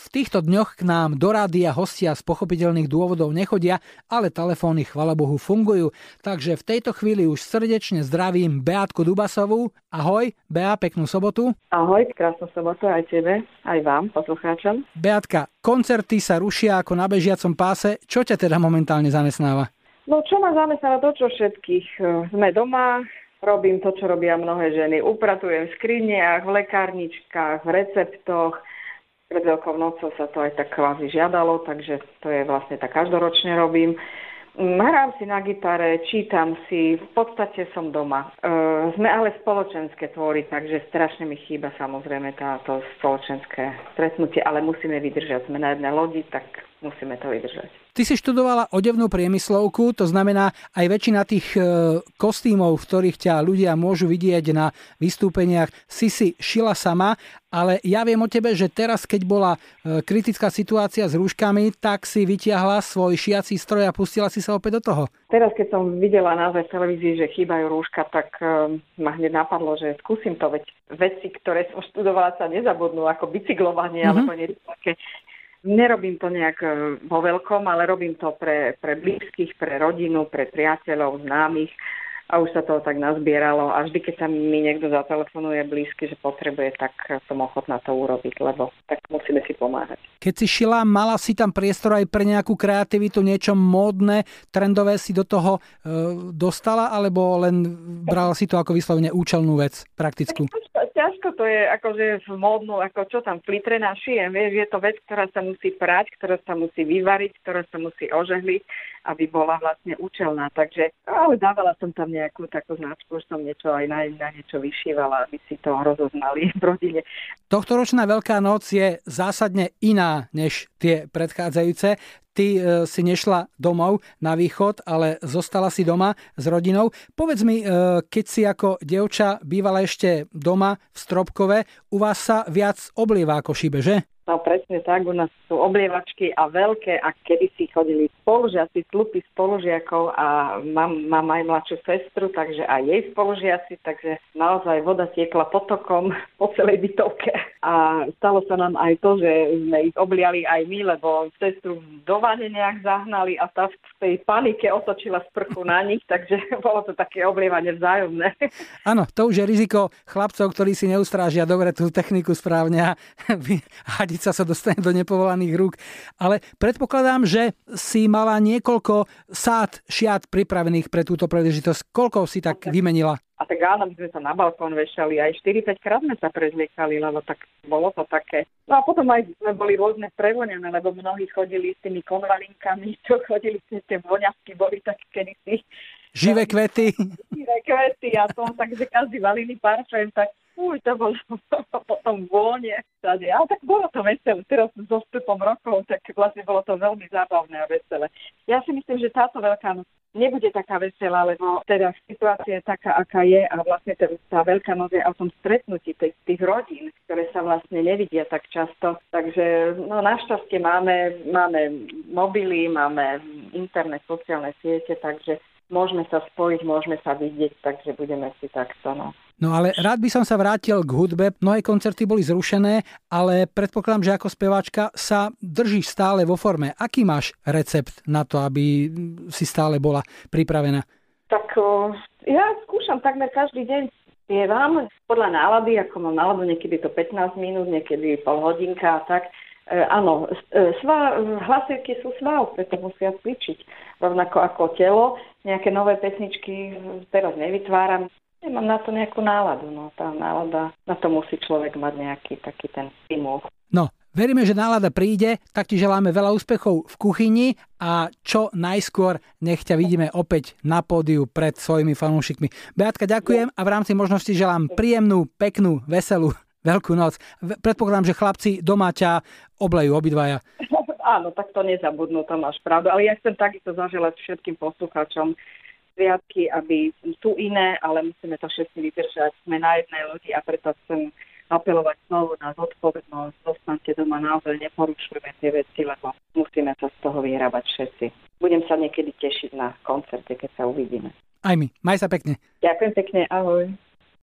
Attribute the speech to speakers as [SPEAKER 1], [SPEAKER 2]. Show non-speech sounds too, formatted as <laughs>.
[SPEAKER 1] v týchto dňoch k nám do rádia hostia z pochopiteľných dôvodov nechodia, ale telefóny chvala Bohu fungujú. Takže v tejto chvíli už srdečne zdravím Beátku Dubasovú. Ahoj, Bea, peknú sobotu.
[SPEAKER 2] Ahoj, krásnu sobotu aj tebe, aj vám, poslucháčom.
[SPEAKER 1] Beatka, koncerty sa rušia ako na bežiacom páse. Čo ťa teda momentálne zamestnáva?
[SPEAKER 2] No čo ma zamestnáva to, čo všetkých. Sme doma, Robím to, čo robia mnohé ženy. Upratujem v skriniach, v lekárničkách, v receptoch. Pred Veľkou nocou sa to aj tak kvázi žiadalo, takže to je vlastne tak každoročne robím. Hrám si na gitare, čítam si, v podstate som doma. E, sme ale spoločenské tvory, takže strašne mi chýba samozrejme táto spoločenské stretnutie, ale musíme vydržať. Sme na jednej lodi, tak musíme to vydržať.
[SPEAKER 1] Ty si študovala odevnú priemyslovku, to znamená aj väčšina tých e, kostýmov, v ktorých ťa ľudia môžu vidieť na vystúpeniach, si si šila sama, ale ja viem o tebe, že teraz, keď bola e, kritická situácia s rúškami, tak si vytiahla svoj šiací stroj a pustila si sa opäť do toho.
[SPEAKER 2] Teraz, keď som videla naozaj v televízii, že chýbajú rúška, tak uh, ma hneď napadlo, že skúsim to, veď veci, ktoré som študovala, sa nezabudnú, ako bicyklovanie mm-hmm. alebo niečo také Nerobím to nejak e, vo veľkom, ale robím to pre, pre blízkych, pre rodinu, pre priateľov, známych a už sa toho tak nazbieralo a vždy, keď sa mi niekto zatelefonuje blízky, že potrebuje, tak som ochotná to urobiť, lebo tak musíme si pomáhať.
[SPEAKER 1] Keď si šila, mala si tam priestor aj pre nejakú kreativitu, niečo módne, trendové si do toho e, dostala, alebo len brala si to ako vyslovene účelnú vec, praktickú?
[SPEAKER 2] Ťažko to je akože v módnu, ako čo tam flitre našijem, vieš, je to vec, ktorá sa musí prať, ktorá sa musí vyvariť, ktorá sa musí ožehliť, aby bola vlastne účelná. Takže, ale dávala som tam nejakú takú značku, že som niečo aj na, na niečo vyšívala, aby si to rozoznali <laughs> v rodine.
[SPEAKER 1] Tohtoročná Veľká noc je zásadne iná než tie predchádzajúce ty e, si nešla domov na východ, ale zostala si doma s rodinou. Povedz mi, e, keď si ako dievča bývala ešte doma v Stropkove, u vás sa viac oblieva ako šibe, že?
[SPEAKER 2] No presne tak, u nás sú oblievačky a veľké a kedy si chodili spolužiaci, tlupy spolužiakov a mám, mám aj mladšiu sestru, takže aj jej spolužiaci, takže naozaj voda tiekla potokom po celej bytovke. A stalo sa nám aj to, že sme ich obliali aj my, lebo sestru do vane nejak zahnali a tá v tej panike otočila sprchu na nich, takže <laughs> bolo to také oblievanie vzájomné. <laughs>
[SPEAKER 1] Áno, to už je riziko chlapcov, ktorí si neustrážia dobre tú techniku správne a <laughs> sa sa dostane do nepovolaných rúk. Ale predpokladám, že si mala niekoľko sád šiat pripravených pre túto príležitosť. Koľko si tak vymenila?
[SPEAKER 2] A tak áno, my sme sa na balkón vešali, aj 4-5 krát sme sa prezliekali, lebo tak bolo to také. No a potom aj sme boli rôzne prevonené, lebo mnohí chodili s tými konvalinkami, <laughs> čo chodili s tie voňavky, boli tak kedysi.
[SPEAKER 1] Živé <laughs> kvety.
[SPEAKER 2] Živé kvety a to, takže každý valili parfém, tak Uj, to bolo <laughs> potom vône všade. Ale tak bolo to veselé. Teraz so vstupom rokov, tak vlastne bolo to veľmi zábavné a veselé. Ja si myslím, že táto veľká noc nebude taká veselá, lebo teda situácia je taká, aká je a vlastne tá veľká noc je o tom stretnutí tých, tých rodín, ktoré sa vlastne nevidia tak často. Takže no našťastie máme, máme mobily, máme internet, sociálne siete, takže môžeme sa spojiť, môžeme sa vidieť, takže budeme si takto. No.
[SPEAKER 1] No ale rád by som sa vrátil k hudbe. Mnohé koncerty boli zrušené, ale predpokladám, že ako speváčka sa držíš stále vo forme. Aký máš recept na to, aby si stále bola pripravená?
[SPEAKER 2] Tak ja skúšam takmer každý deň spievam podľa nálady, ako mám náladu, niekedy to 15 minút, niekedy pol hodinka a tak. E, áno, e, svá, hlasivky sú svav, preto musia cvičiť. Rovnako ako telo. Nejaké nové pesničky teraz nevytváram. Nemám na to nejakú náladu. No, tá nálada, na to musí človek mať nejaký taký ten stimul.
[SPEAKER 1] No, veríme, že nálada príde, tak ti želáme veľa úspechov v kuchyni a čo najskôr nech ťa vidíme opäť na pódiu pred svojimi fanúšikmi. Beatka, ďakujem a v rámci možnosti želám príjemnú, peknú, veselú Veľkú noc. Predpokladám, že chlapci doma ťa oblejú obidvaja. <laughs>
[SPEAKER 2] Áno, tak to nezabudnú, to máš pravdu. Ale ja chcem takisto zaželať všetkým poslucháčom sviatky, aby sú iné, ale musíme to všetci vydržať. Sme na jednej lodi a preto chcem apelovať znovu na zodpovednosť. Zostaňte doma, naozaj neporušujme tie veci, lebo musíme sa z toho vyrábať všetci. Budem sa niekedy tešiť na koncerte, keď sa uvidíme.
[SPEAKER 1] Aj my. Maj sa pekne.
[SPEAKER 2] Ďakujem pekne. Ahoj.